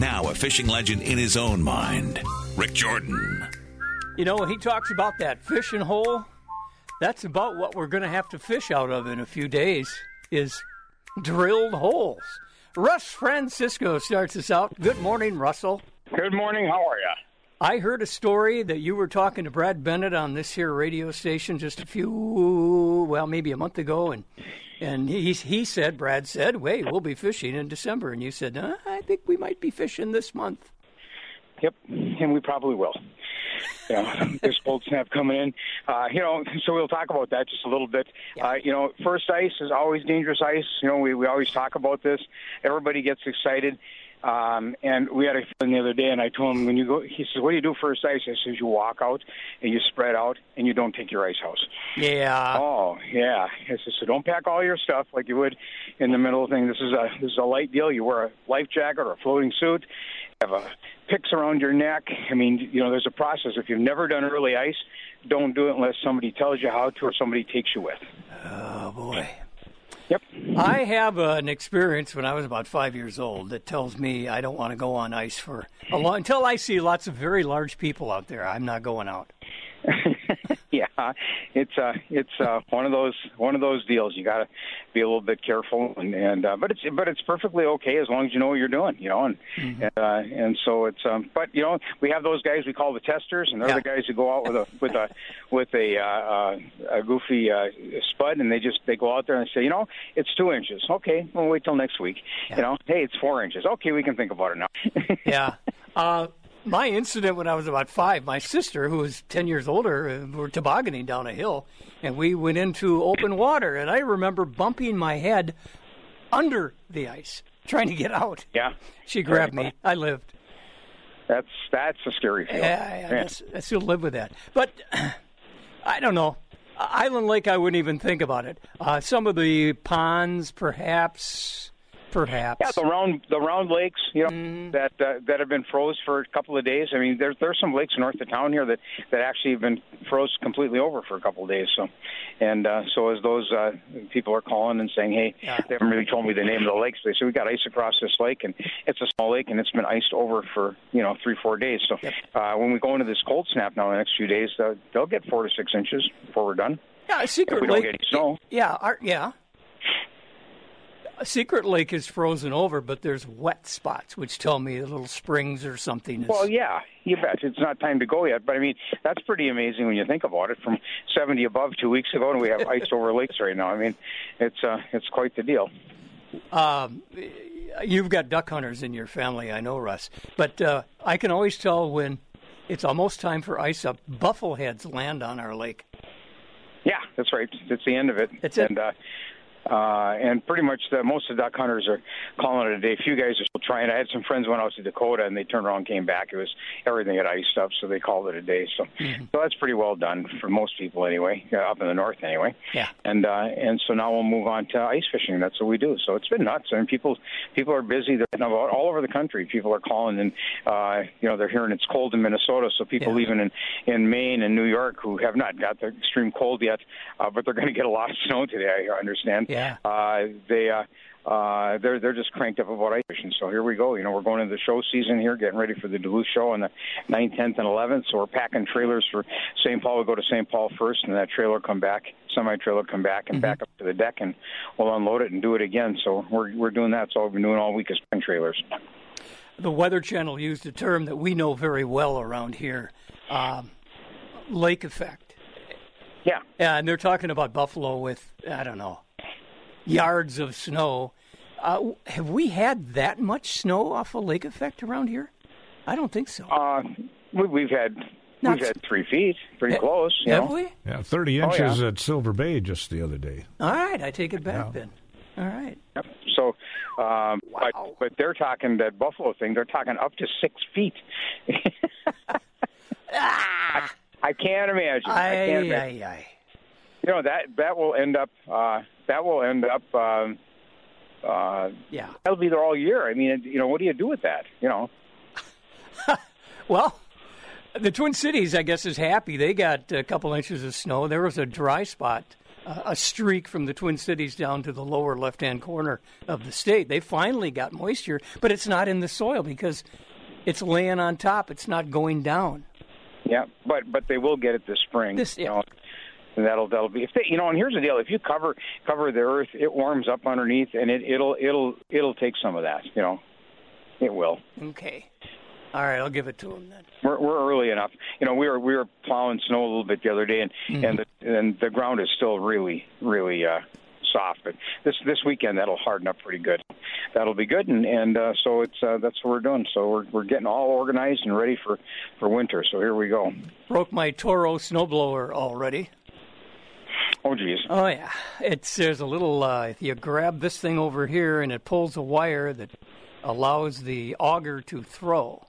Now a fishing legend in his own mind, Rik Jordan. You know, when he talks about that fishing hole, that's about what we're going to have to fish out of in a few days is drilled holes. Russ Francisco starts us out. Good morning, Russell. Good morning. How are you? I heard a story that you were talking to Brad Bennett on this here radio station just a few, well, maybe a month ago, and and he he said, Brad said, "Wait, we'll be fishing in December," and you said, uh, "I think we might be fishing this month." Yep, and we probably will. You know, there's cold snap coming in. Uh, you know, so we'll talk about that just a little bit. Uh, you know, first ice is always dangerous ice. You know, we we always talk about this. Everybody gets excited. Um, and we had a feeling the other day, and I told him when you go, he says, "What do you do first ice?" I says, "You walk out and you spread out, and you don't take your ice house." Yeah. Oh, yeah. I says, so don't pack all your stuff like you would in the middle of the thing. This is a this is a light deal. You wear a life jacket or a floating suit. Have a picks around your neck. I mean, you know, there's a process. If you've never done early ice, don't do it unless somebody tells you how to or somebody takes you with. Oh boy. Yep. I have uh, an experience when I was about five years old that tells me I don't want to go on ice for a long until I see lots of very large people out there. I'm not going out. yeah, it's uh it's uh one of those one of those deals. You got to be a little bit careful, and and uh, but it's but it's perfectly okay as long as you know what you're doing, you know, and Mm-hmm. and, uh, and so it's um but you know we have those guys we call the testers, and they're Yeah. the guys who go out with a with a with a uh, uh, a goofy uh, spud, and they just they go out there and say, you know, it's two inches. Okay, we'll wait till next week. Yeah. You know, hey, it's four inches. Okay, we can think about it now. Yeah. Uh, my incident when I was about five, my sister, who was 10 years older, uh, were tobogganing down a hill, and we went into open water. And I remember bumping my head under the ice, trying to get out. yeah, She grabbed me. I lived. that's that's a scary feeling. Yeah, yeah, that's- I still live with that. But I don't know. Island Lake, I wouldn't even think about it. Uh, some of the ponds, perhaps, perhaps. Yeah, the round the round lakes, you know, Mm-hmm. that uh, that have been froze for a couple of days. I mean, there's there's some lakes north of town here that that actually have been froze completely over for a couple of days. So, and uh, so as those uh, people are calling and saying, hey, Yeah. they haven't really told me the name of the lakes. They say we got ice across this lake, and it's a small lake, and it's been iced over for you know three four days. So, uh, when we go into this cold snap now in the next few days, uh, they'll get four to six inches before we're done. Yeah, Secret If we don't Lake. get any snow. Yeah, our, yeah. Secret Lake is frozen over, but there's wet spots, which tell me little springs or something. Is, Well, yeah, you bet. It's not time to go yet, but I mean that's pretty amazing when you think about it. From 70 above two weeks ago, and we have ice over lakes right now. I mean, it's uh, it's quite the deal. um, you've got duck hunters in your family, I know, Russ. But uh, I can always tell when it's almost time for ice up. Buffleheads land on our lake. Yeah, that's right. It's the end of it. That's it. And, uh, uh, and pretty much the, most of the duck hunters are calling it a day. A few guys are still trying. I had some friends went out to Dakota and they turned around and came back. It was everything had iced up, so they called it a day. So, Mm-hmm. so that's pretty well done for most people anyway, uh, up in the north anyway. Yeah. And uh, and so now we'll move on to ice fishing. That's what we do. So it's been nuts. I mean, people people are busy. They're you know, all over the country. People are calling, and uh, you know they're hearing it's cold in Minnesota. So people Yeah. even in in Maine and New York who have not got the extreme cold yet, uh, but they're going to get a lot of snow today. I understand. Yeah. Uh, they. Uh, uh, they're they're just cranked up about ice fishing. So here we go. You know, we're going into the show season here, getting ready for the Duluth show on the 9th, 10th, and 11th. So we're packing trailers for St. Paul. We go to St. Paul first, and that trailer come back, semi trailer come back, and back up to the deck, and we'll unload it and do it again. So we're we're doing that. So we've been doing all week is packing trailers. The Weather Channel used a term that we know very well around here um, lake effect. Yeah. And they're talking about Buffalo with, I don't know, yards of snow. Uh, have we had that much snow off of lake effect around here? I don't think so. Uh, we, we've had Not- we've had three feet, pretty Ha- close. You Have know? we? Yeah, 30 Oh, yeah. inches at Silver Bay just the other day. All right, I take it back Yeah. then. All right. Yep. So, um, Wow. but, but they're talking that Buffalo thing. They're talking up to six feet. Ah, I can't imagine. I can't imagine. aye, aye. You know that that will end up. Uh, that will end up. Um, uh, Yeah. that'll be there all year. I mean, you know, what do you do with that? You know. Well, the Twin Cities, I guess, is happy. They got a couple inches of snow. There was a dry spot a, a streak from the Twin Cities down to the lower left-hand corner of the state. They finally got moisture, but it's not in the soil because it's laying on top. It's not going down. Yeah, but but they will get it this spring. This- you yeah. know. And that'll that'll be if they, you know. And here's the deal: if you cover cover the earth, it warms up underneath, and it, it'll it'll it'll take some of that. You know, it will. Okay. All right, I'll give it to them then. We're, we're early enough. You know, we were we were plowing snow a little bit the other day, and and the and the ground is still really really uh, soft. But this this weekend that'll harden up pretty good. That'll be good, and and uh, so it's uh, that's what we're doing. So we're we're getting all organized and ready for for winter. So here we go. Broke my Toro snowblower already. Oh geez. Oh yeah, it's there's a little. Uh, if you grab this thing over here and it pulls a wire that allows the auger to throw.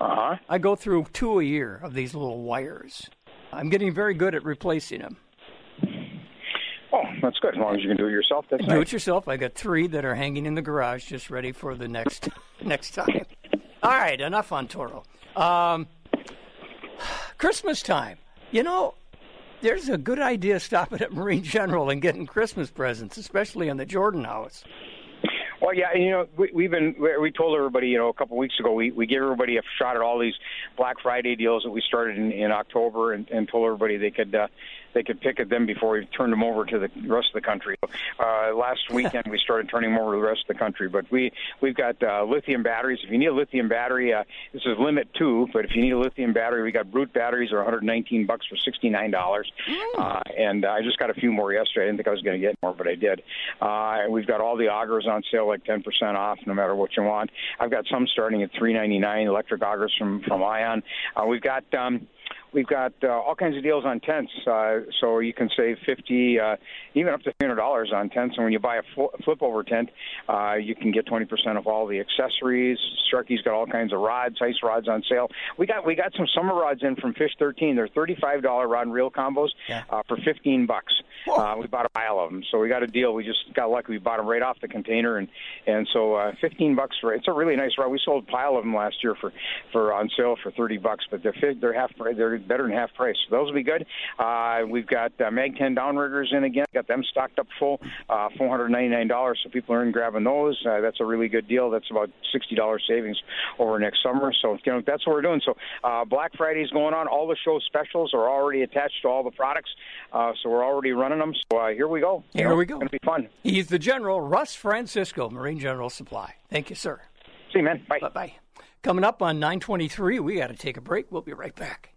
Uh huh. I go through two a year of these little wires. I'm getting very good at replacing them. Oh, that's good. As long as you can do it yourself, that's Do nice. it yourself. I got three that are hanging in the garage, just ready for the next next time. All right, enough on Toro. Um, Christmas time. You know, there's a good idea stopping at Marine General and getting Christmas presents, especially in the Jordan house. Well, yeah, and, you know, we, we've been we told everybody, you know, a couple of weeks ago, we we gave everybody a shot at all these Black Friday deals that we started in, in October, and, and told everybody they could uh, they could pick at them before we turned them over to the rest of the country. Uh, last weekend, we started turning them over to the rest of the country, but we we've got uh, lithium batteries. If you need a lithium battery, uh, this is limit two, but if you need a lithium battery, we got brute batteries are 119 bucks for 69 dollars, uh, and I just got a few more yesterday. I didn't think I was going to get more, but I did. Uh, and we've got all the augers on sale, like 10% off, no matter what you want. I've got some starting at 3.99 electric augers from from Ion. Uh, we've got. Um, We've got uh, all kinds of deals on tents, uh, so you can save fifty, uh, even up to three hundred dollars on tents. And when you buy a fl- flip over tent, uh, you can get twenty percent of all the accessories. Strucky's got all kinds of rods, ice rods on sale. We got we got some summer rods in from Fish Thirteen. They're thirty five dollar rod and reel combos Yeah. uh, for fifteen bucks. Uh, we bought a pile of them, so we got a deal. We just got lucky. We bought them right off the container, and and so uh, fifteen bucks for it's a really nice rod. We sold a pile of them last year for for on sale for thirty bucks, but they're they're half pri- better than half price. So those will be good. Uh, we've got uh, Mag Ten downriggers in again. Got them stocked up full, uh, four hundred ninety nine dollars. So people are in grabbing those. Uh, that's a really good deal. That's about sixty dollars savings over next summer. So you know that's what we're doing. So uh, Black Friday is going on. All the show specials are already attached to all the products. Uh, so we're already running them. So uh, here we go. You Here know, we It's go. going to be fun. He's the General, Russ Francisco, Marine General Supply. Thank you, sir. See you, man. Bye. Bye bye. Coming up on 923, we got to take a break. We'll be right back.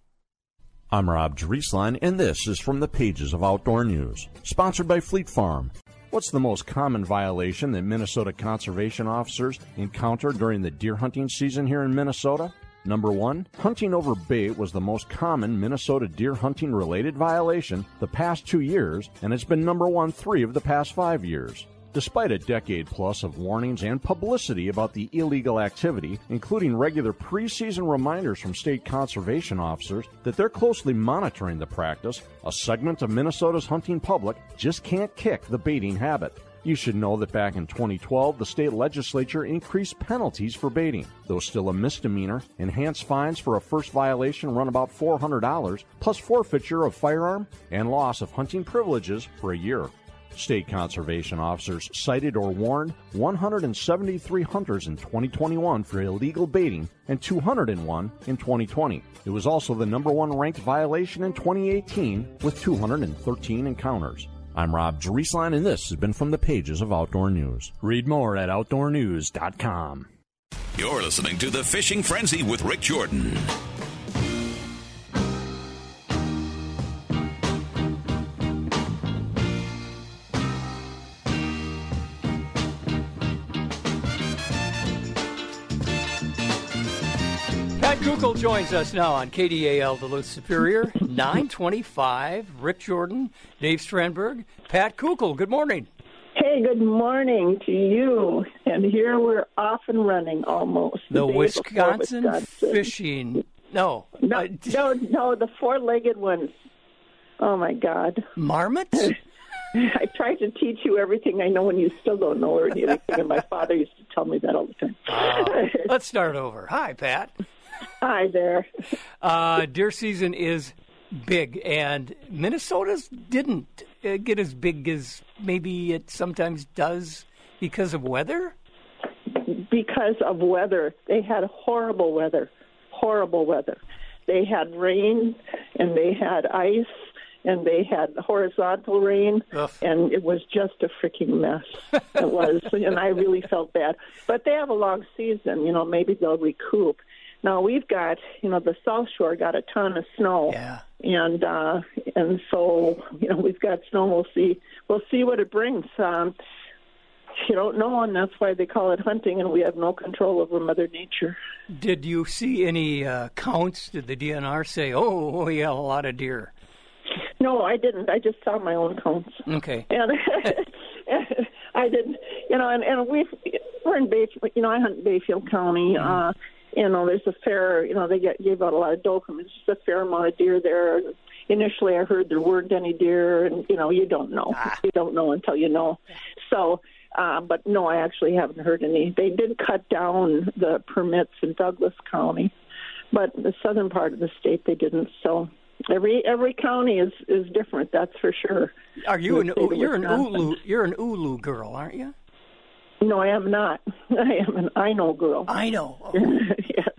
I'm Rob Drieslein, and this is from the pages of Outdoor News, sponsored by Fleet Farm. What's the most common violation that Minnesota conservation officers encounter during the deer hunting season here in Minnesota? Number one, hunting over bait was the most common Minnesota deer hunting related violation the past two years, and it's been number one three of the past five years. Despite a decade plus of warnings and publicity about the illegal activity, including regular preseason reminders from state conservation officers that they're closely monitoring the practice, a segment of Minnesota's hunting public just can't kick the baiting habit. You should know that back in 2012, the state legislature increased penalties for baiting. Though still a misdemeanor, enhanced fines for a first violation run about $400, plus forfeiture of firearm and loss of hunting privileges for a year. State conservation officers cited or warned 173 hunters in 2021 for illegal baiting and 201 in 2020. It was also the number one ranked violation in 2018 with 213 encounters. I'm Rob Drieslein, and this has been from the pages of Outdoor News. Read more at outdoornews.com. You're listening to The Fishing Frenzy with Rik Jordan. Pat Kukel joins us now on KDAL Duluth Superior, 925. Rik Jordan, Dave Strandberg, Pat Kukel. Good morning. Hey, good morning to you. And here we're off and running almost. The day before Wisconsin, Wisconsin. fishing. No. No, uh, no, no, the four-legged ones. Oh my God! Marmots? I tried to teach you everything I know, and you still don't know anything. and my father used to tell me that all the time. Let's start over. Hi, Pat. Hi there. Uh, deer season is big, and Minnesota's didn't uh, get as big as maybe it sometimes does because of weather? because of weather. They had horrible weather, horrible weather. They had rain and they had ice and they had horizontal rain Ugh. and it was just a freaking mess. it was and I really felt bad. But they have a long season, you know, maybe they'll recoup. Now we've got, you know, the South Shore got a ton of snow. Yeah. And uh and so, you know, we've got snow, we'll see we'll see what it brings. Um you don't know, and that's why they call it hunting, and we have no control over Mother Nature. Did you see any uh, counts? Did the DNR say, "Oh, oh yeah, a lot of deer"? No, I didn't. I just saw my own counts, Okay. and I didn't. You know, and and we we're in Bayfield. You know, I hunt Bayfield County. Uh, you know, there's a fair. You know, they get gave out a lot of just a fair amount of deer there. Initially, I heard there weren't any deer, and you know, you don't know. You don't know until you know. So. Uh, but no, I actually haven't heard any. They did cut down the permits in Douglas County, but the southern part of the state they didn't. So every every county is is different. That's for sure. Are you an you're an. Ulu you're an Ulu girl, aren't you? No, I am not. I am an I know girl. I know. yes,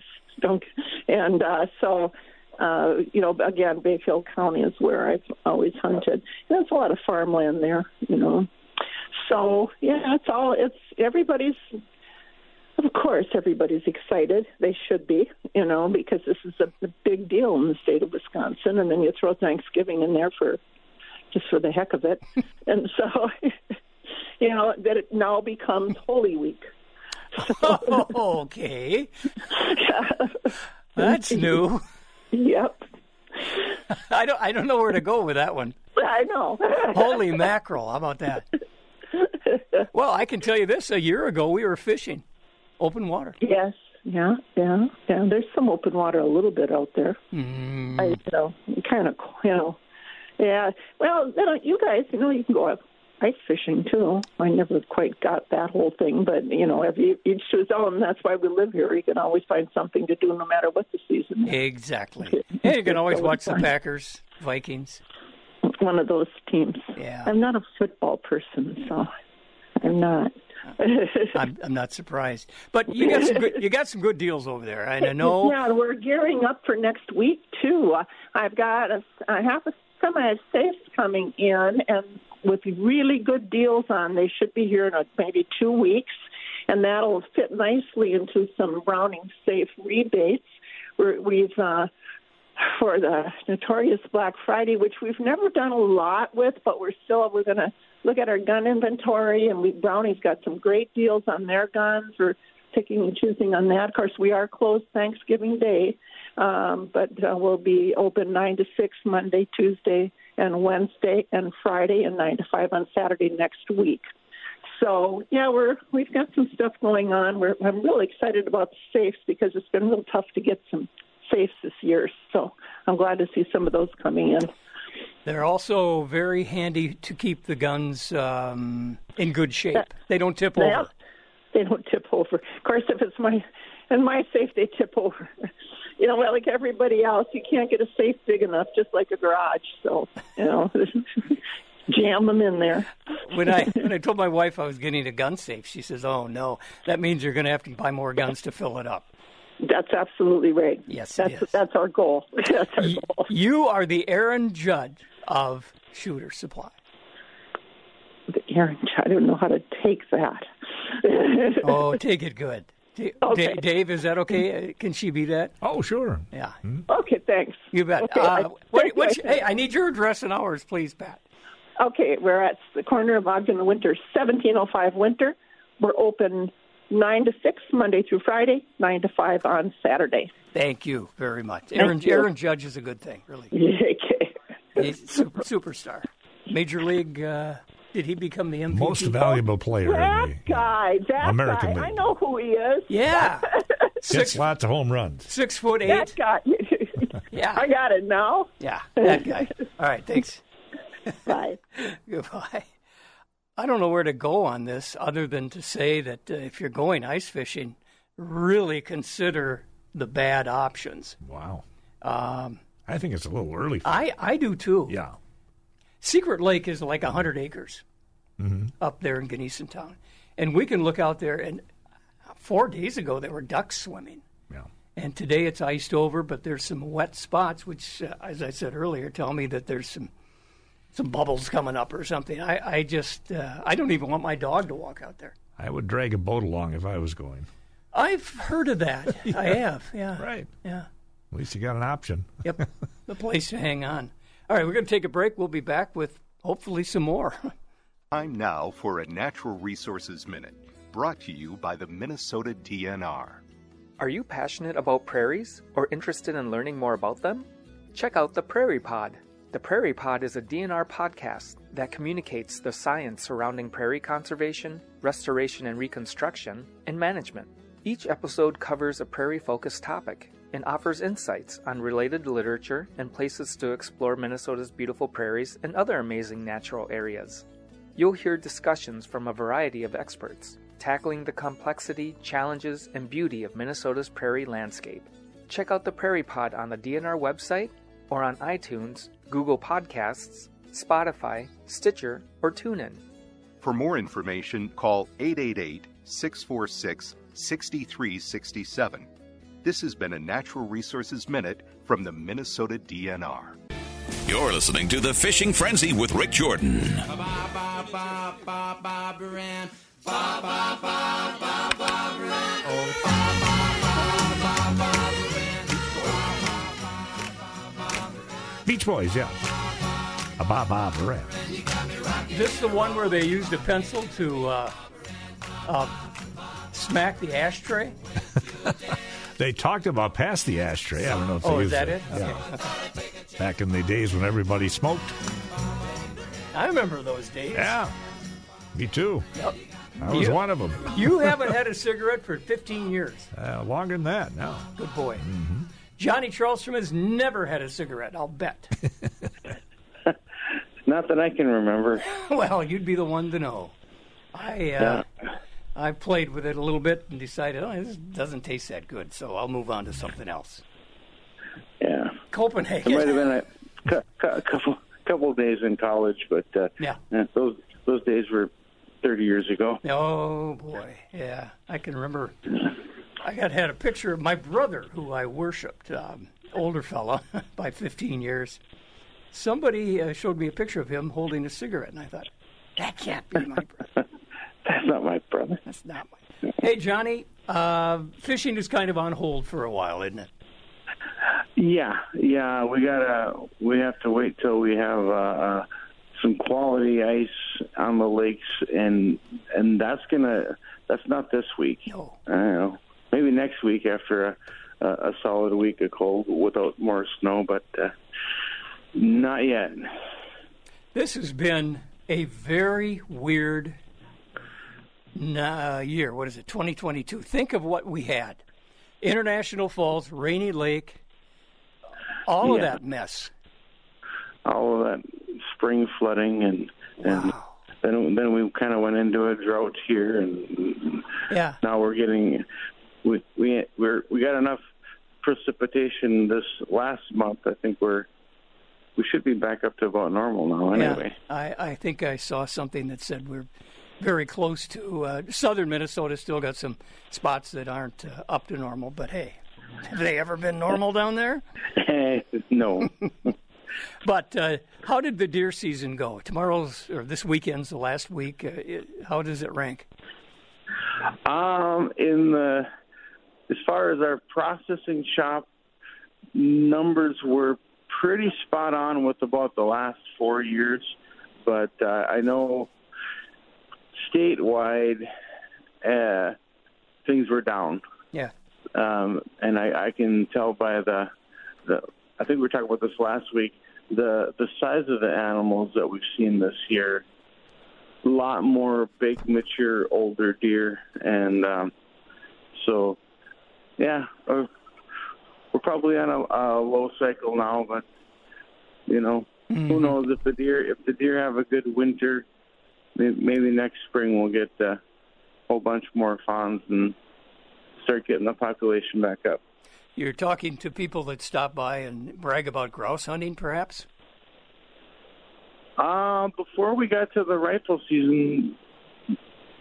don't. And uh, so, uh, you know, again, Bayfield County is where I've always hunted. And there's a lot of farmland there, you know. So yeah, it's all. It's everybody's. Of course, everybody's excited. They should be, you know, because this is a, a big deal in the state of Wisconsin. And then you throw Thanksgiving in there for just for the heck of it. and so, you know, that it now becomes Holy Week. okay. That's new. Yep, I don't I don't know where to go with that one. I know. Holy mackerel! How about that? Well, I can tell you this: a year ago, we were fishing, open water. Yes, yeah, yeah, yeah. There's some open water a little bit out there. Mm. I, you know, kind of, you know, yeah. Well, you know, you guys, you know, you can go out ice fishing too. I never quite got that whole thing, but you know, every each to his own. That's why we live here. You can always find something to do, no matter what the season. is. Exactly. And you can always watch the Packers, Vikings. One of those teams. Yeah. I'm not a football person, so I'm not. I'm, I'm not surprised, but you got some good, you got some good deals over there, and I know. Yeah, we're gearing up for next week too. I've got a, I have a semi safes coming in, and with really good deals on. They should be here in a, maybe two weeks, and that'll fit nicely into some Browning safe rebates. We're, we've uh, for the notorious Black Friday, which we've never done a lot with, but we're still we're going to look at our gun inventory, and we Brownie's got some great deals on their guns. We're picking and choosing on that. Of course, we are closed Thanksgiving Day, um, but uh, we'll be open nine to six Monday, Tuesday, and Wednesday, and Friday, and nine to five on Saturday next week. So yeah, we're we've got some stuff going on. We're I'm really excited about the safes because it's been real tough to get some safes this year. So I'm glad to see some of those coming in. They're also very handy to keep the guns um, in good shape. They don't tip over. They don't tip over. Of course, if it's my in my safe, they tip over. You know, like everybody else, you can't get a safe big enough, just like a garage. So you know, jam them in there. When I when I told my wife I was getting a gun safe, she says, "Oh no, that means you're going to have to buy more guns to fill it up." That's absolutely right. Yes, that's that's our goal. That's our goal. You are the Aaron Judd of Shooter Supply. Aaron, I don't know how to take that. Oh, take it good. Da- Okay. Da- Dave, is that okay? Uh, Can she be that? Oh, sure. Yeah, okay, thanks. you bet. Okay, I- uh, what, you. what's, hey, I need your address and hours, please, Pat. Okay, we're at the corner of Ogden and Winter, 1705 Winter. We're open 9 to 6, Monday through Friday, 9 to 5 on Saturday. Thank you very much. Aaron, you. Aaron Judge is a good thing, really. Okay. He's a super, superstar. Major League, uh, did he become the MVP? Most valuable player That in guy, that American guy, I know who he is. Yeah. Six, Gets lots of home runs. six foot eight. That eight. guy. Yeah. I got it now. Yeah, that guy. All right, thanks. Bye. Goodbye. I don't know where to go on this other than to say that uh, if you're going ice fishing, really consider the bad options. Wow. Um, I think it's a little early. For I, I do too. yeah. Secret Lake is like 100 acres up there in Gunnison Town. And we can look out there, and four days ago there were ducks swimming. Yeah. And today it's iced over, but there's some wet spots, which, uh, as I said earlier, tell me that there's some some bubbles coming up or something. I, I just, uh, I don't even want my dog to walk out there. I would drag a boat along if I was going. I've heard of that. I have, yeah. Right. Yeah. At least you got an option. Yep. the place to hang on. All right, we're going to take a break. We'll be back with hopefully some more. Time now for a Natural Resources Minute, brought to you by the Minnesota DNR. Are you passionate about prairies or interested in learning more about them? Check out the Prairie Pod. The Prairie Pod is a DNR podcast that communicates the science surrounding prairie conservation, restoration and reconstruction, and management. Each episode covers a prairie focused topic and offers insights on related literature and places to explore Minnesota's beautiful prairies and other amazing natural areas. You'll hear discussions from a variety of experts, tackling the complexity, challenges, and beauty of Minnesota's prairie landscape. Check out the Prairie Pod on the DNR website or on iTunes, Google Podcasts, Spotify, Stitcher, or TuneIn. For more information, call 888 646 6367. This has been a Natural Resources Minute from the Minnesota DNR. You're listening to The Fishing Frenzy with Rik Jordan. Beach Boys, yeah. A ba ba Barrett. this the one where they used a pencil to uh, uh, smack the ashtray? They talked about past the ashtray. I don't know if Oh, they is used that it? Yeah. Okay. Back in the days when everybody smoked. I remember those days. Yeah. Me too. Yep. I was You- one of them. You haven't had a cigarette for 15 years. Uh, longer than that, no. Good boy. Mm-hmm. Johnny Charlstrom has never had a cigarette, I'll bet. Not that I can remember. well, you'd be the one to know. I uh, I played with it a little bit and decided, oh, this doesn't taste that good, so I'll move on to something else. Yeah, Copenhagen. it might have been a, a couple couple days in college, but uh, Yeah. yeah, those those days were thirty years ago. Oh boy, yeah, I can remember. I got had a picture of my brother, who I worshipped, um, older fella by 15 years. Somebody uh, showed me a picture of him holding a cigarette, and I thought, that can't be my brother. That's not my brother. That's not my. Hey Johnny, uh, fishing is kind of on hold for a while, isn't it? Yeah, yeah, we gotta we have to wait till we have uh, uh, some quality ice on the lakes, and and that's gonna that's not this week. No. I don't know. Maybe next week after a, a, a solid week of cold without more snow, but uh, not yet. This has been a very weird uh, year. What is it? 2022. Think of what we had: International Falls, Rainy Lake, all of that mess. all of that spring flooding and and Wow. then then we kind of went into a drought here and Yeah. now we're getting we we we're we got enough precipitation this last month I think we're we should be back up to about normal now anyway Yeah, I, I think I saw something that said we're very close to uh, southern Minnesota. Still got some spots that aren't uh, up to normal, but hey, have they ever been normal down there? no But uh, how did the deer season go? Tomorrow's or this weekend's the last week. Uh, it, how does it rank? Um, in the as far as our processing shop numbers were pretty spot on with about the last four years, but uh, I know statewide uh, things were down, Yeah. um, and I, I can tell by the the. I think we were talking about this last week. The the size of the animals that we've seen this year a lot more big, mature, older deer, and um, so yeah, we're, we're probably on a, a low cycle now. But you know, who knows if the deer if the deer have a good winter, maybe next spring we'll get a whole bunch more fawns and start getting the population back up. You're talking to people that stop by and brag about grouse hunting, perhaps? Uh, before we got to the rifle season,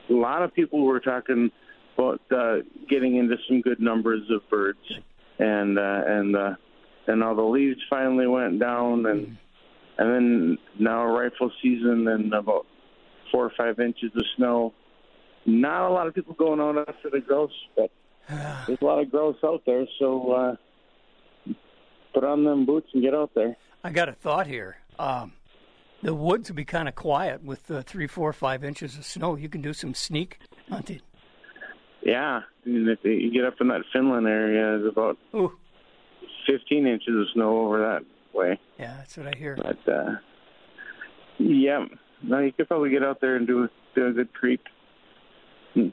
a lot of people were talking about uh, getting into some good numbers of birds, and uh, and uh, and all the leaves finally went down, and and then now rifle season and about four or five inches of snow. Not a lot of people going out after the grouse, but there's a lot of grouse out there, so uh, put on them boots and get out there. I got a thought here. Um, the woods will be kind of quiet with uh, three, four, five inches of snow. You can do some sneak hunting. Yeah, and if you get up in that Finland area, there's about Ooh. 15 inches of snow over that way. Yeah, that's what I hear. But uh, yeah, no, you could probably get out there and do do a good creep. Hmm.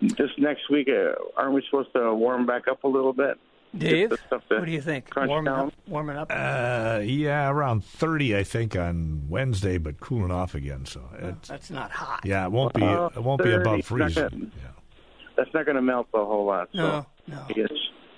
This next week, uh, aren't we supposed to warm back up a little bit? Dave, stuff what do you think? Warming down. up, warming up. Uh, yeah, around 30, I think, on Wednesday, but cooling off again. So, it's, That's not hot. yeah, it won't be Well, it won't be above it's not freezing. gonna- Yeah. That's not going to melt a whole lot. So No, no. I guess.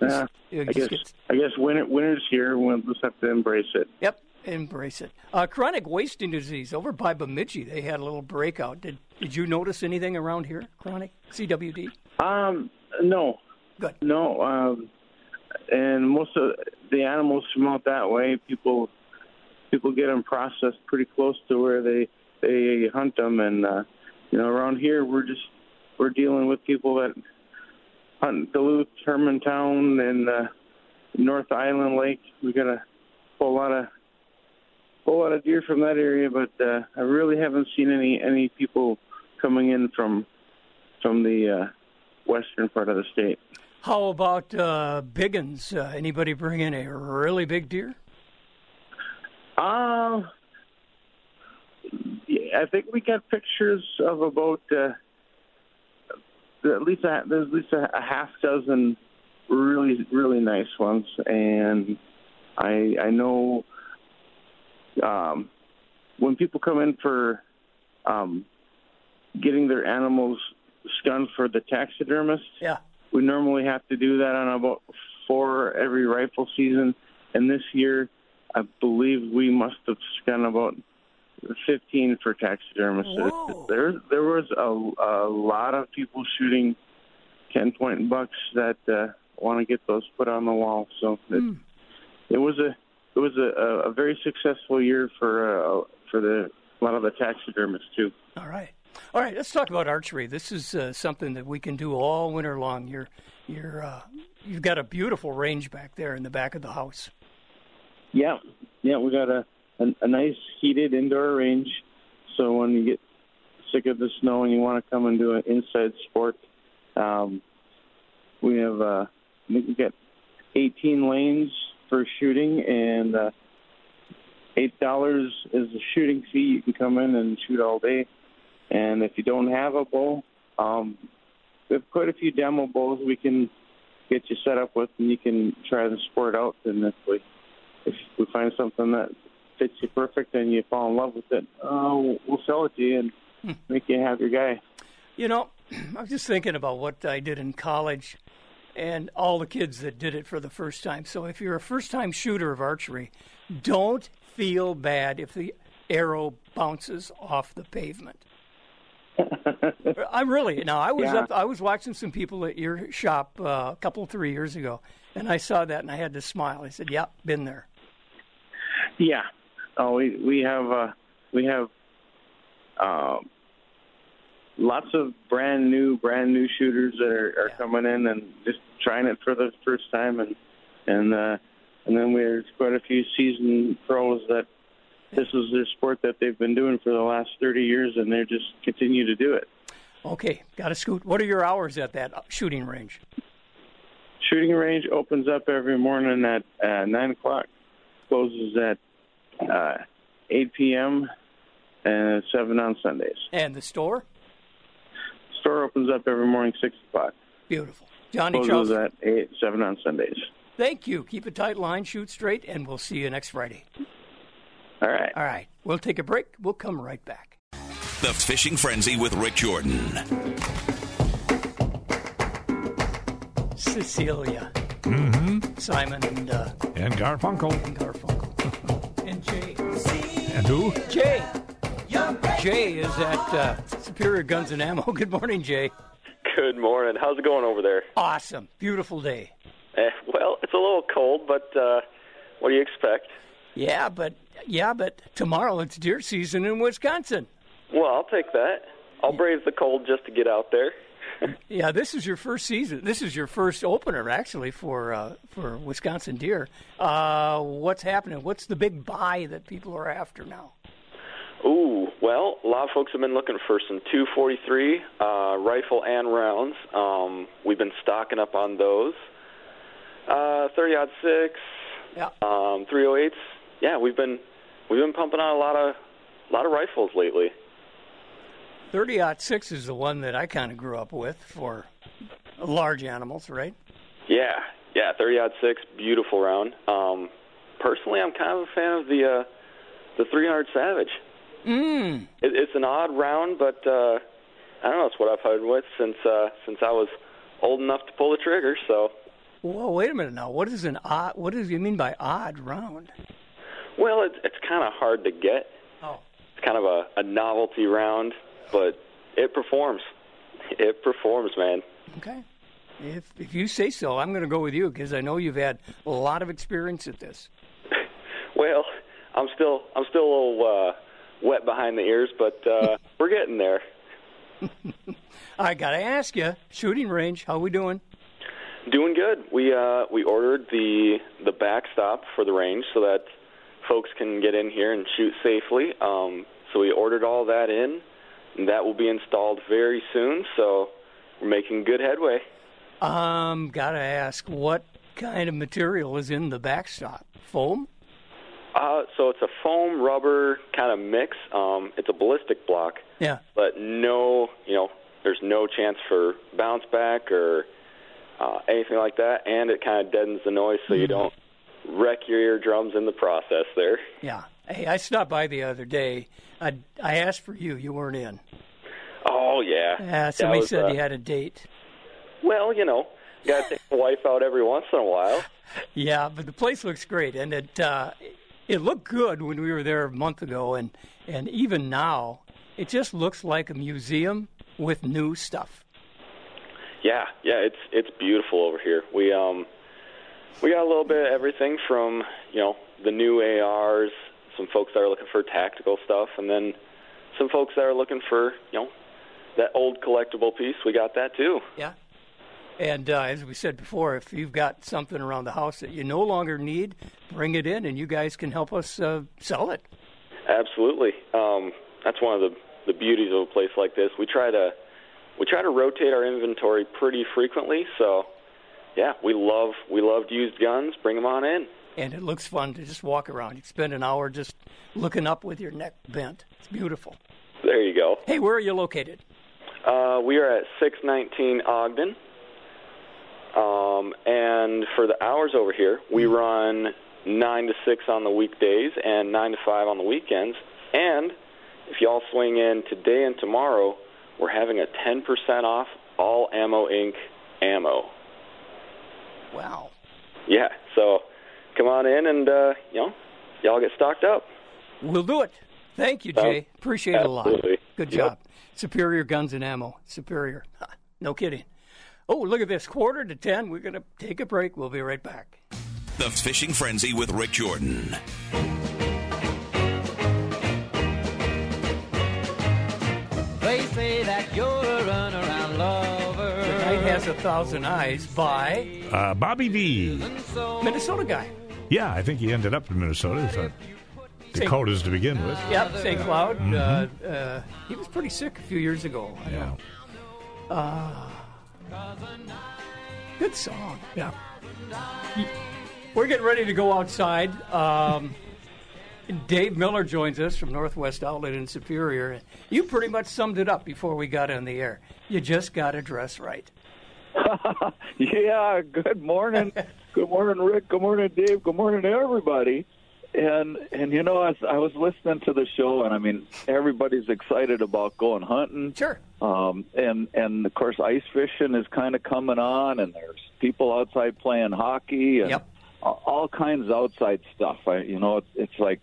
Yeah, I guess. get- I guess winter, winter's here. We'll just have to embrace it. Yep, embrace it. Uh, chronic wasting disease over by Bemidji. They had a little breakout. Did Did you notice anything around here? Chronic CWD. Um, no, Good. no. Um, and most of the animals from out that way, people people get them processed pretty close to where they they hunt them, and uh, you know, around here we're just we're dealing with people that hunt Duluth, Hermantown, and uh, North Island Lake. We got a whole lot of whole lot of deer from that area, but uh, I really haven't seen any any people coming in from from the uh, western part of the state. How about uh, biggins? Uh, anybody bring in a really big deer? Uh, yeah, I think we got pictures of about uh, at least a, there's at least a, a half dozen really really nice ones, and I I know um, when people come in for um, getting their animals skunned for the taxidermist, Yeah. we normally have to do that on about four every rifle season. And this year, I believe we must have spent about 15 for taxidermists. Whoa. There, there was a, a lot of people shooting 10 point bucks that uh, want to get those put on the wall. So it, it was a it was a, a very successful year for uh, for the a lot of the taxidermists too. All right. All right, let's talk about archery. This is uh, something that we can do all winter long. You're, you're, uh, you've got a beautiful range back there in the back of the house. Yeah, yeah, we got a, a a nice heated indoor range. So when you get sick of the snow and you want to come and do an inside sport, um, we have uh, we got 18 lanes for shooting, and uh, eight dollars is the shooting fee. You can come in and shoot all day, and if you don't have a bow, um, we have quite a few demo bows we can get you set up with, and you can try the sport out. And if we if we find something that fits you perfect and you fall in love with it, uh, we'll sell it to you and make you a happy guy. You know, I was just thinking about what I did in college and all the kids that did it for the first time. So if you're a first time shooter of archery, don't feel bad if the arrow bounces off the pavement. I'm really now. I was Yeah. up. I was watching some people at your shop uh, a couple three years ago, and I saw that and I had to smile. I said, "Yep, been there." Yeah. Oh, we we have uh, we have um, lots of brand new brand new shooters that are, are Yeah. coming in and just trying it for the first time, and and uh, and then there's quite a few seasoned pros that this is their sport that they've been doing for the last 30 years, and they just continue to do it. Okay, got to scoot. What are your hours at that shooting range? Shooting range opens up every morning at uh, nine o'clock, closes at uh, 8 p.m. and seven on Sundays. And the store? Store opens up every morning six o'clock. Beautiful. Johnny Charles, Closes at eight seven on Sundays. thank you. Keep a tight line, shoot straight, and we'll see you next Friday. All right. All right, we'll take a break. We'll come right back. The Fishing Frenzy with Rik Jordan. Cecilia, Mm-hmm. Simon, and, uh, And Garfunkel. and Garfunkel, and Jay. And who? Jay. Jay is at uh, Superior Guns and Ammo. Good morning, Jay. Good morning. How's it going over there? Awesome. Beautiful day. Eh, well, it's a little cold, but uh, what do you expect? Yeah, but yeah, but tomorrow it's deer season in Wisconsin. Well, I'll take that. I'll brave the cold just to get out there. Yeah, this is your first season. This is your first opener, actually, for uh, for Wisconsin deer. Uh, what's happening? What's the big buy that people are after now? Ooh, well, a lot of folks have been looking for some 243 uh, rifle and rounds. Um, we've been stocking up on those. Uh, 30 odd six, Yeah. um, 308s. Yeah, we've been we've been pumping out a lot of a lot of rifles lately. 30 six is the one that I kind of grew up with for large animals, right? Yeah, yeah, 30 odd six, beautiful round. Um, personally, I'm kind of a fan of the uh, the 300 Savage. Mm. It, it's an odd round, but uh, I don't know. It's what I've played with since uh, since I was old enough to pull the trigger. So, Whoa, wait a minute now. What is an odd? What does you mean by odd round? well, it's it's kind of hard to get. Oh. It's kind of a, a novelty round, but it performs. It performs, man. Okay. If if you say so, I'm going to go with you because I know you've had a lot of experience at this. Well, I'm still I'm still a little uh, wet behind the ears, but uh, we're getting there. I got to ask you, shooting range, how we doing? Doing good. We uh, we ordered the the backstop for the range so that folks can get in here and shoot safely. Um, so we ordered all that in, and that will be installed very soon. So we're making good headway. Um, got to ask, what kind of material is in the backstop? Foam? Uh, so it's a foam rubber kind of mix. Um, it's a ballistic block, Yeah. but no, you know, there's no chance for bounce back or uh, anything like that, and it kind of deadens the noise so you don't wreck your eardrums in the process there. Yeah. Hey, I stopped by the other day. I I asked for you. You weren't in. Oh yeah. Uh, somebody was, said uh, you had a date. Well, you know, got to take the wife out every once in a while. Yeah, but the place looks great, and it uh, it looked good when we were there a month ago, and and even now, it just looks like a museum with new stuff. Yeah, yeah, it's it's beautiful over here. We um we got a little bit of everything from you know the new ARs, some folks that are looking for tactical stuff, and then some folks that are looking for you know that old collectible piece. We got that too. Yeah. And uh, as we said before, if you've got something around the house that you no longer need, bring it in, and you guys can help us uh, sell it. Absolutely. Um, that's one of the the beauties of a place like this. We try to we try to rotate our inventory pretty frequently. So, yeah, we love we loved used guns. Bring them on in. And it looks fun to just walk around. You spend an hour just looking up with your neck bent. It's beautiful. There you go. Hey, where are you located? Uh, we are at 619 Ogden. Um, and for the hours over here, we run 9 to 6 on the weekdays and 9 to 5 on the weekends. And if y'all swing in today and tomorrow, we're having a 10% off all Ammo Inc. ammo. Wow. Yeah, so come on in and, uh, you know, y'all get stocked up. We'll do it. Thank you, Jay. Appreciate it a lot. Good Yep. job. Superior Guns and Ammo. Superior. No kidding. Oh, look at this. Quarter to 10. We're going to take a break. We'll be right back. The Fishing Frenzy with Rik Jordan. They say that you're a runaround lover. The Night Has a Thousand Eyes by Uh, Bobby Vee Minnesota guy. Yeah, I think he ended up in Minnesota. He's, uh, Dakotas to begin with. Yep, St. Cloud. Mhm. Uh, uh, he was pretty sick a few years ago. I Yeah. know. Uh, good song. Yeah. We're getting ready to go outside. Um, Dave Miller joins us from Northwest Outlet in Superior. You pretty much summed it up before we got on the air. You just got to dress right. yeah, good morning. good morning, Rick. Good morning, Dave. Good morning everybody. And and you know, as I was listening to the show, and I mean, everybody's excited about going hunting. Sure. Um, and and of course, ice fishing is kind of coming on, and there's people outside playing hockey and Yep. all kinds of outside stuff. I, you know, it's, it's like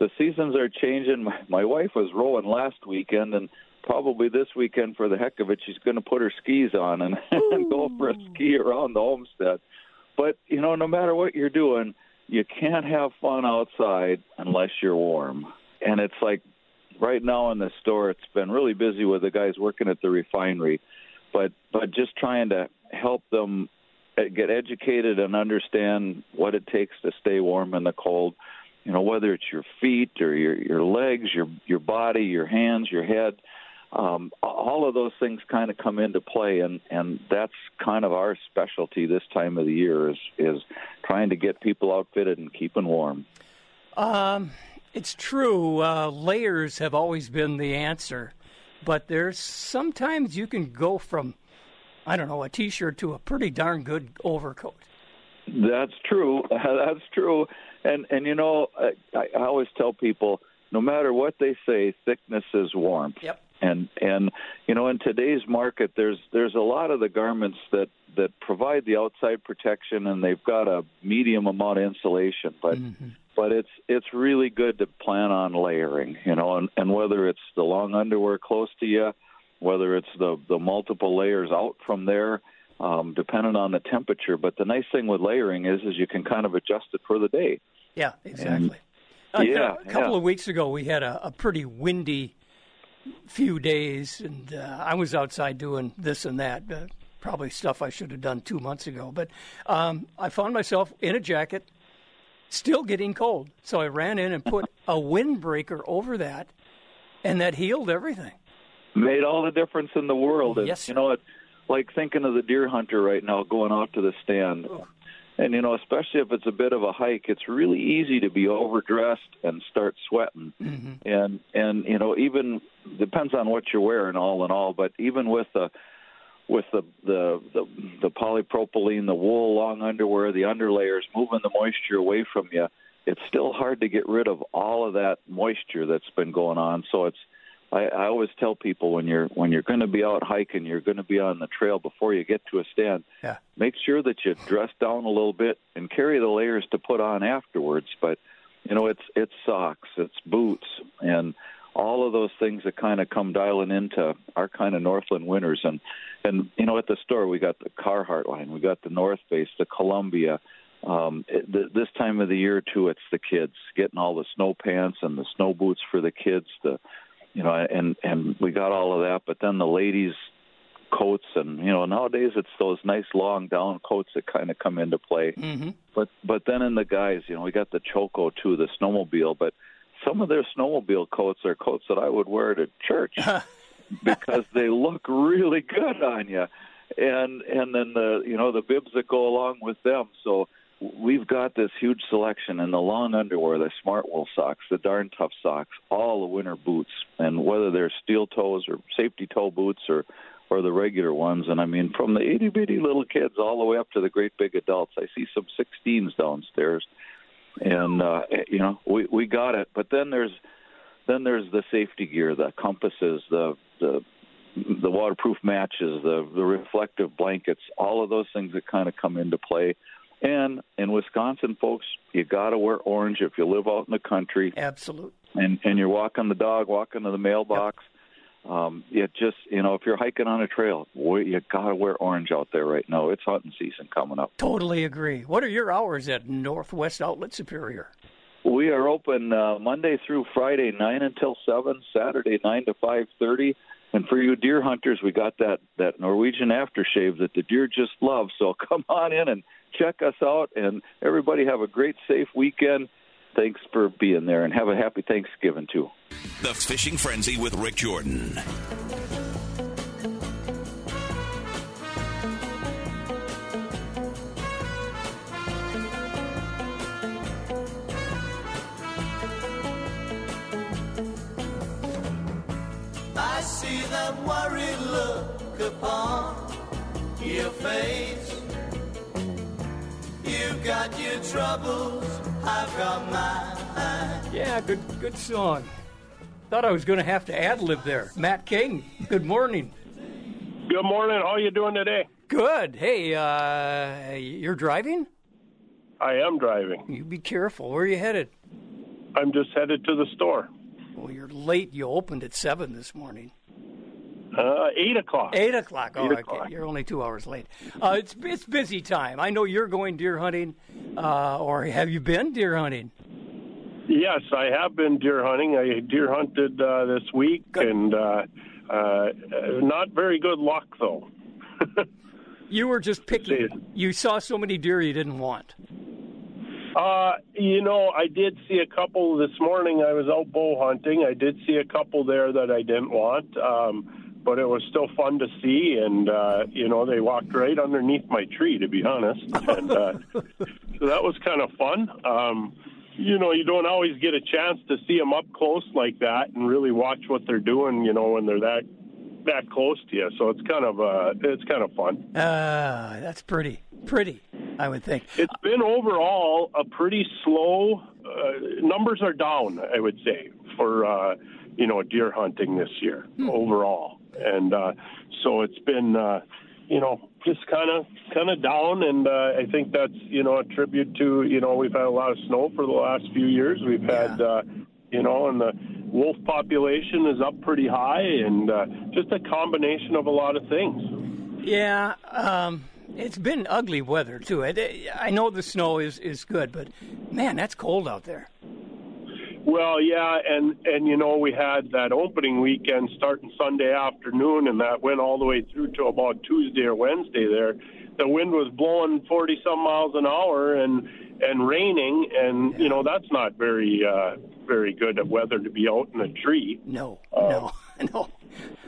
the seasons are changing. My, my wife was rowing last weekend, and probably this weekend, for the heck of it, she's going to put her skis on and, and go for a ski around the homestead. But you know, no matter what you're doing, you can't have fun outside unless you're warm. And it's like right now in the store, it's been really busy with the guys working at the refinery, but but just trying to help them uh, get educated and understand what it takes to stay warm in the cold. You know, whether it's your feet or your your legs, your your body, your hands, your head. Um, all of those things kind of come into play, and and that's kind of our specialty this time of the year is is trying to get people outfitted and keeping warm. Um, it's true. Uh, layers have always been the answer, but there's sometimes you can go from, I don't know, a t-shirt to a pretty darn good overcoat. That's true. That's true. And and you know, I, I always tell people, no matter what they say, thickness is warmth. Yep. And and you know, in today's market, there's there's a lot of the garments that that provide the outside protection, and they've got a medium amount of insulation, but. Mm-hmm. But it's it's really good to plan on layering, you know, and, and whether it's the long underwear close to you, whether it's the the multiple layers out from there, um, depending on the temperature. But the nice thing with layering is is you can kind of adjust it for the day. Yeah, exactly. And, Uh, yeah, a couple yeah. of weeks ago, we had a, a pretty windy few days, and uh, I was outside doing this and that. Uh, probably stuff I should have done two months ago. But um, I found myself in a jacket, still getting cold. So I ran in and put a windbreaker over that, and that healed everything. made all the difference in the world. And, Yes, you know, it's like thinking of the deer hunter right now going out to the stand. Oh. And you know, especially if it's a bit of a hike, it's really easy to be overdressed and start sweating. Mm-hmm. And and you know, even depends on what you're wearing, all in all. But even with the with the the the, the polypropylene, the wool long underwear, the underlayers, moving the moisture away from you, it's still hard to get rid of all of that moisture that's been going on. So it's I, I always tell people when you're when you're going to be out hiking, you're going to be on the trail before you get to a stand. Yeah. Make sure that you dress down a little bit and carry the layers to put on afterwards. But you know, it's it's socks, it's boots, and all of those things that kind of come dialing into our kind of Northland winters. And and you know, at the store we got the Carhartt line, we got the North Face, the Columbia. Um, th- this time of the year too, it's the kids getting all the snow pants and the snow boots for the kids. The you know, and and we got all of that. But then the ladies' coats, and you know, nowadays it's those nice long down coats that kind of come into play. Mm-hmm. But but then in the guys, you know, we got the Choko too, the snowmobile. But some of their snowmobile coats are coats that I would wear to church because they look really good on you. And and then the you know the bibs that go along with them. So we've got this huge selection in the long underwear, the smart wool socks, the darn tough socks, all the winter boots, and whether they're steel toes or safety toe boots or or the regular ones. And I mean, from the itty bitty little kids all the way up to the great big adults. I see some 16s downstairs, and uh, you know, we we got it. But then there's then there's the safety gear, the compasses, the the the waterproof matches, the the reflective blankets, all of those things that kind of come into play. And in Wisconsin, folks, you got to wear orange if you live out in the country. Absolute. And and you're walking the dog, walking to the mailbox. Um, it just you know if you're hiking on a trail, boy, you got to wear orange out there right now. It's hunting season coming up. Totally agree. What are your hours at Northwest Outlet Superior? We are open uh, Monday through Friday, nine until seven. Saturday, nine to five thirty. And for you deer hunters, we got that that Norwegian aftershave that the deer just love. So come on in and check us out. And everybody have a great, safe weekend. Thanks for being there, and have a happy Thanksgiving too. The Fishing Frenzy with Rik Jordan. I see that worried look upon your face. You've got your troubles, I've got mine. Yeah, good good song. Thought I was going to have to ad lib there. Matt King, good morning. Good morning. How you doing today? Good. Hey, uh, you're driving? I am driving. You be careful. Where are you headed? I'm just headed to the store. Well, you're late. You opened at seven this morning. Uh, eight o'clock. Eight o'clock. Oh, Eight okay. o'clock. You're only two hours late. Uh, it's it's busy time. I know you're going deer hunting, uh, or have you been deer hunting? Yes, I have been deer hunting. I deer hunted uh, this week, and uh, uh, not very good luck though. You were just picking. You saw so many deer you didn't want. Uh, you know, I did see a couple this morning. I was out bow hunting. I did see a couple there that I didn't want, um, but it was still fun to see. And uh, you know, they walked right underneath my tree, to be honest. And uh, so that was kind of fun. Um, you know, you don't always get a chance to see them up close like that and really watch what they're doing. You know, when they're that that close to you. So it's kind of uh, it's kind of fun. Uh, that's pretty. Pretty, I would think. It's been overall a pretty slow. Uh, numbers are down, I would say, for uh, you know deer hunting this year overall, and uh, so it's been uh, you know just kind of kind of down, and uh, I think that's you know a tribute to you know we've had a lot of snow for the last few years. We've had uh, you know, and the wolf population is up pretty high, and uh, just a combination of a lot of things. Yeah, um, it's been ugly weather too. I, I know the snow is is good, but man, that's cold out there. Well, yeah, and and you know we had that opening weekend starting Sunday afternoon, and that went all the way through to about Tuesday or Wednesday. There, the wind was blowing forty some miles an hour, and and raining, and you know that's not very uh, very good at weather to be out in a tree. No, no, no.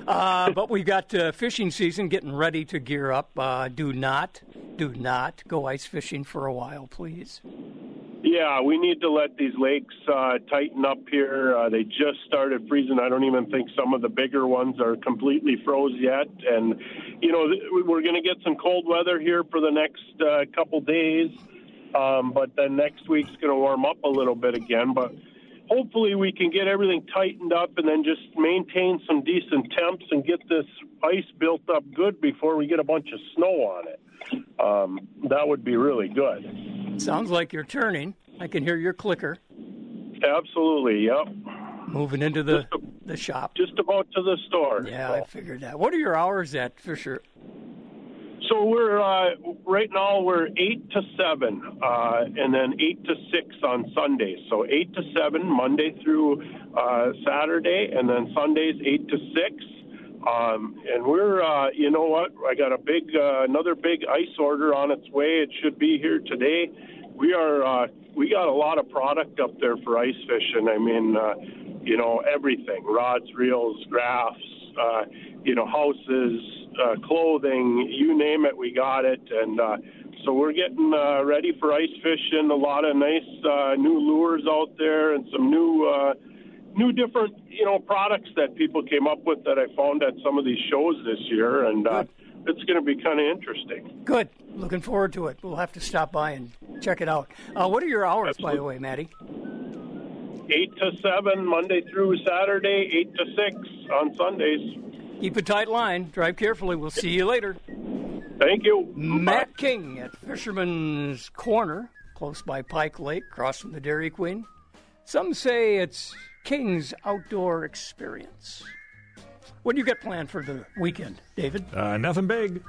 Uh, but we've got uh, fishing season getting ready to gear up. Uh, do not, do not go ice fishing for a while, please. Yeah, we need to let these lakes uh, tighten up here. Uh, they just started freezing. I don't even think some of the bigger ones are completely froze yet. And, you know, th- we're going to get some cold weather here for the next uh, couple days. Um, but then next week's going to warm up a little bit again. But hopefully we can get everything tightened up and then just maintain some decent temps and get this ice built up good before we get a bunch of snow on it. Um, that would be really good. Sounds like you're turning. I can hear your clicker. Absolutely, yep. Moving into the the shop. Just about to the store. Yeah, I figured that. What are your hours at Fisher? So we're uh, right now we're eight to seven, uh, and then eight to six on Sundays. So eight to seven Monday through uh, Saturday, and then Sundays eight to six. Um, and we're, uh, you know what? I got a big, uh, another big ice order on its way. It should be here today. We are, uh, we got a lot of product up there for ice fishing. I mean, uh, you know, everything: rods, reels, graphs, uh, you know, houses, uh, clothing, you name it, we got it. And uh, so we're getting uh, ready for ice fishing. A lot of nice uh, new lures out there, and some new, uh, new different, you know, products that people came up with that I found at some of these shows this year, and uh, it's going to be kind of interesting. Good. Looking forward to it. We'll have to stop by and check it out. Uh, what are your hours, by the way, Maddie? Eight to seven Monday through Saturday, eight to six on Sundays. Keep a tight line. Drive carefully. We'll see you later. Thank you. Matt King at Fisherman's Corner, close by Pike Lake, across from the Dairy Queen. Some say it's King's outdoor experience. What do you get planned for the weekend, David? Uh, nothing big.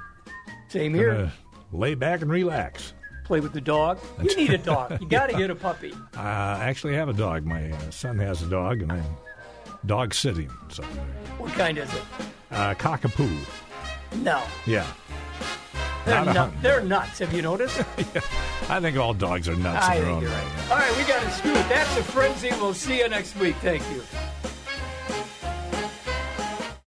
Same here. Gonna lay back and relax. Play with the dog. You need a dog. You got to get a puppy. I actually have a dog. My uh, son has a dog, and I'm dog sitting. So, What kind is it? uh, cockapoo. No. Yeah. They're, Not a they're nuts. Have you noticed? I think all dogs are nuts I in their think own you're right. All right, we got to scoot. That's a frenzy. We'll see you next week. Thank you.